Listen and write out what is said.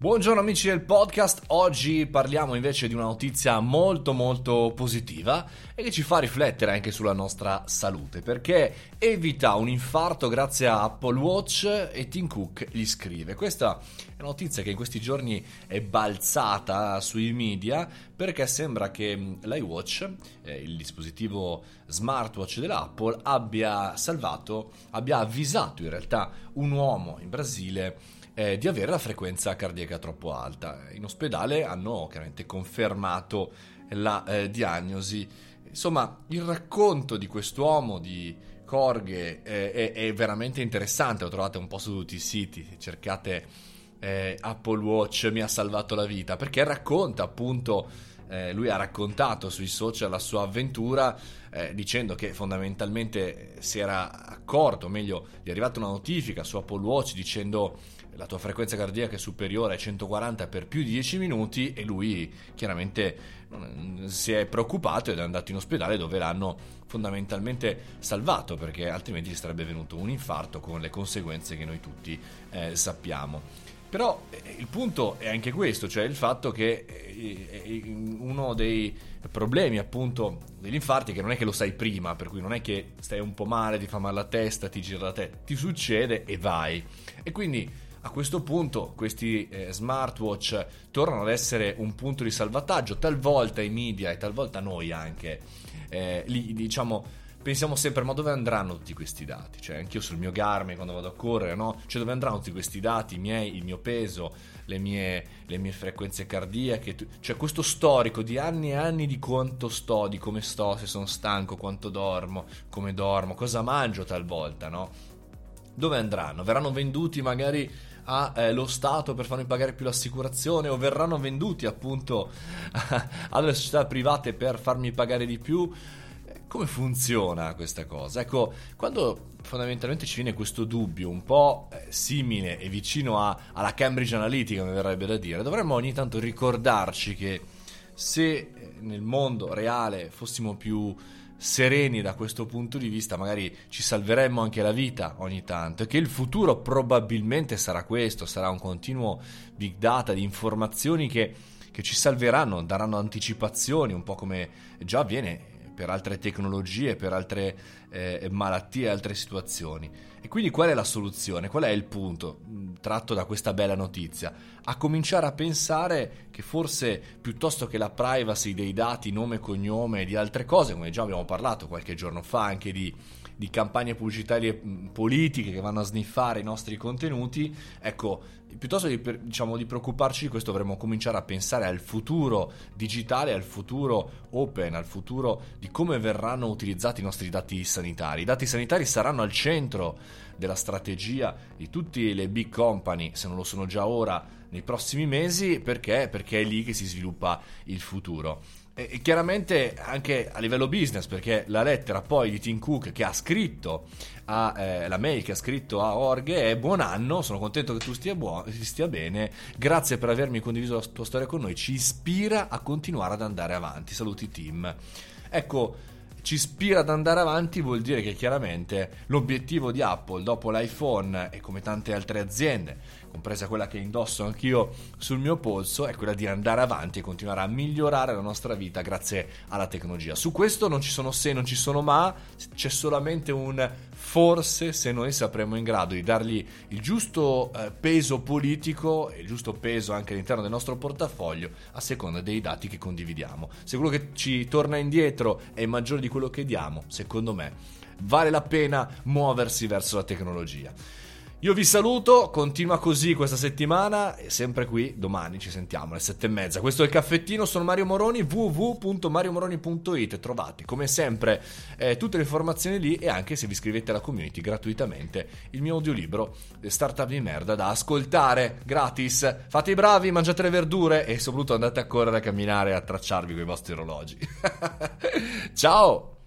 Buongiorno amici del podcast, oggi parliamo invece di una notizia molto molto positiva e che ci fa riflettere anche sulla nostra salute perché evita un infarto grazie a Apple Watch e Tim Cook gli scrive. Questa è una notizia che in questi giorni è balzata sui media perché sembra che l'iWatch, eh, il dispositivo smartwatch dell'Apple, abbia salvato, abbia avvisato in realtà un uomo in Brasile eh, di avere la frequenza cardiaca troppo alta. In ospedale hanno chiaramente confermato la eh, diagnosi. Insomma, il racconto di quest'uomo di Corghe eh, è, è, veramente interessante, lo trovate un po' su tutti i siti, cercate eh, Apple Watch mi ha salvato la vita, perché racconta appunto eh, lui ha raccontato sui social la sua avventura eh, dicendo che fondamentalmente si era accorto, meglio, gli è arrivata una notifica su Apple Watch dicendo la tua frequenza cardiaca è superiore a 140 per più di 10 minuti e lui chiaramente si è preoccupato ed è andato in ospedale dove l'hanno fondamentalmente salvato perché altrimenti gli sarebbe venuto un infarto con le conseguenze che noi tutti eh, sappiamo. Però eh, il punto è anche questo, cioè il fatto che eh, uno dei problemi appunto degli infarti è che non è che lo sai prima, per cui non è che stai un po' male, ti fa male la testa, ti gira la testa, ti succede e vai. E quindi a questo punto questi eh, smartwatch tornano ad essere un punto di salvataggio, talvolta i media e talvolta noi anche, eh, li, diciamo pensiamo sempre ma dove andranno tutti questi dati? Cioè anch'io sul mio Garmin quando vado a correre, no? Cioè dove andranno tutti questi dati, miei, il mio peso, le mie, le mie frequenze cardiache, cioè questo storico di anni e anni di quanto sto, di come sto, se sono stanco, quanto dormo, come dormo, cosa mangio talvolta, no? Dove andranno? Verranno venduti magari allo eh, Stato per farmi pagare più l'assicurazione o verranno venduti appunto alle società private per farmi pagare di più come funziona questa cosa? Ecco, quando fondamentalmente ci viene questo dubbio un po' eh, simile e vicino a, alla Cambridge Analytica, mi verrebbe da dire, dovremmo ogni tanto ricordarci che se eh, nel mondo reale fossimo più sereni da questo punto di vista, magari ci salveremmo anche la vita ogni tanto e che il futuro probabilmente sarà questo, sarà un continuo big data di informazioni che, che ci salveranno, daranno anticipazioni, un po' come già avviene per altre tecnologie, per altre eh, malattie, altre situazioni. E quindi qual è la soluzione? Qual è il punto mm, tratto da questa bella notizia? A cominciare a pensare che forse piuttosto che la privacy dei dati, nome e cognome e di altre cose, come già abbiamo parlato qualche giorno fa anche di di campagne pubblicitarie politiche che vanno a sniffare i nostri contenuti, ecco, piuttosto di, diciamo, di preoccuparci di questo dovremmo cominciare a pensare al futuro digitale, al futuro open, al futuro di come verranno utilizzati i nostri dati sanitari. I dati sanitari saranno al centro della strategia di tutte le big company, se non lo sono già ora, nei prossimi mesi, perché? Perché è lì che si sviluppa il futuro. E chiaramente anche a livello business, perché la lettera poi di Tim Cook che ha scritto a, eh, la mail che ha scritto a Orge è buon anno, sono contento che tu stia, buo- stia bene, grazie per avermi condiviso la tua storia con noi, ci ispira a continuare ad andare avanti. Saluti Tim. Ecco, ci ispira ad andare avanti vuol dire che chiaramente l'obiettivo di Apple dopo l'iPhone e come tante altre aziende, compresa quella che indosso anch'io sul mio polso, è quella di andare avanti e continuare a migliorare la nostra vita grazie alla tecnologia. Su questo non ci sono se, non ci sono ma, c'è solamente un forse se noi sapremo in grado di dargli il giusto eh, peso politico e il giusto peso anche all'interno del nostro portafoglio a seconda dei dati che condividiamo. Se quello che ci torna indietro è maggiore di quello che diamo, secondo me vale la pena muoversi verso la tecnologia. Io vi saluto, continua così questa settimana e sempre qui domani ci sentiamo alle sette e mezza. Questo è il caffettino, sono Mario Moroni, www.mariomoroni.it. Trovate come sempre eh, tutte le informazioni lì e anche se vi iscrivete alla community gratuitamente il mio audiolibro Startup di merda da ascoltare gratis. Fate i bravi, mangiate le verdure e soprattutto andate a correre a camminare e a tracciarvi con i vostri orologi. Ciao!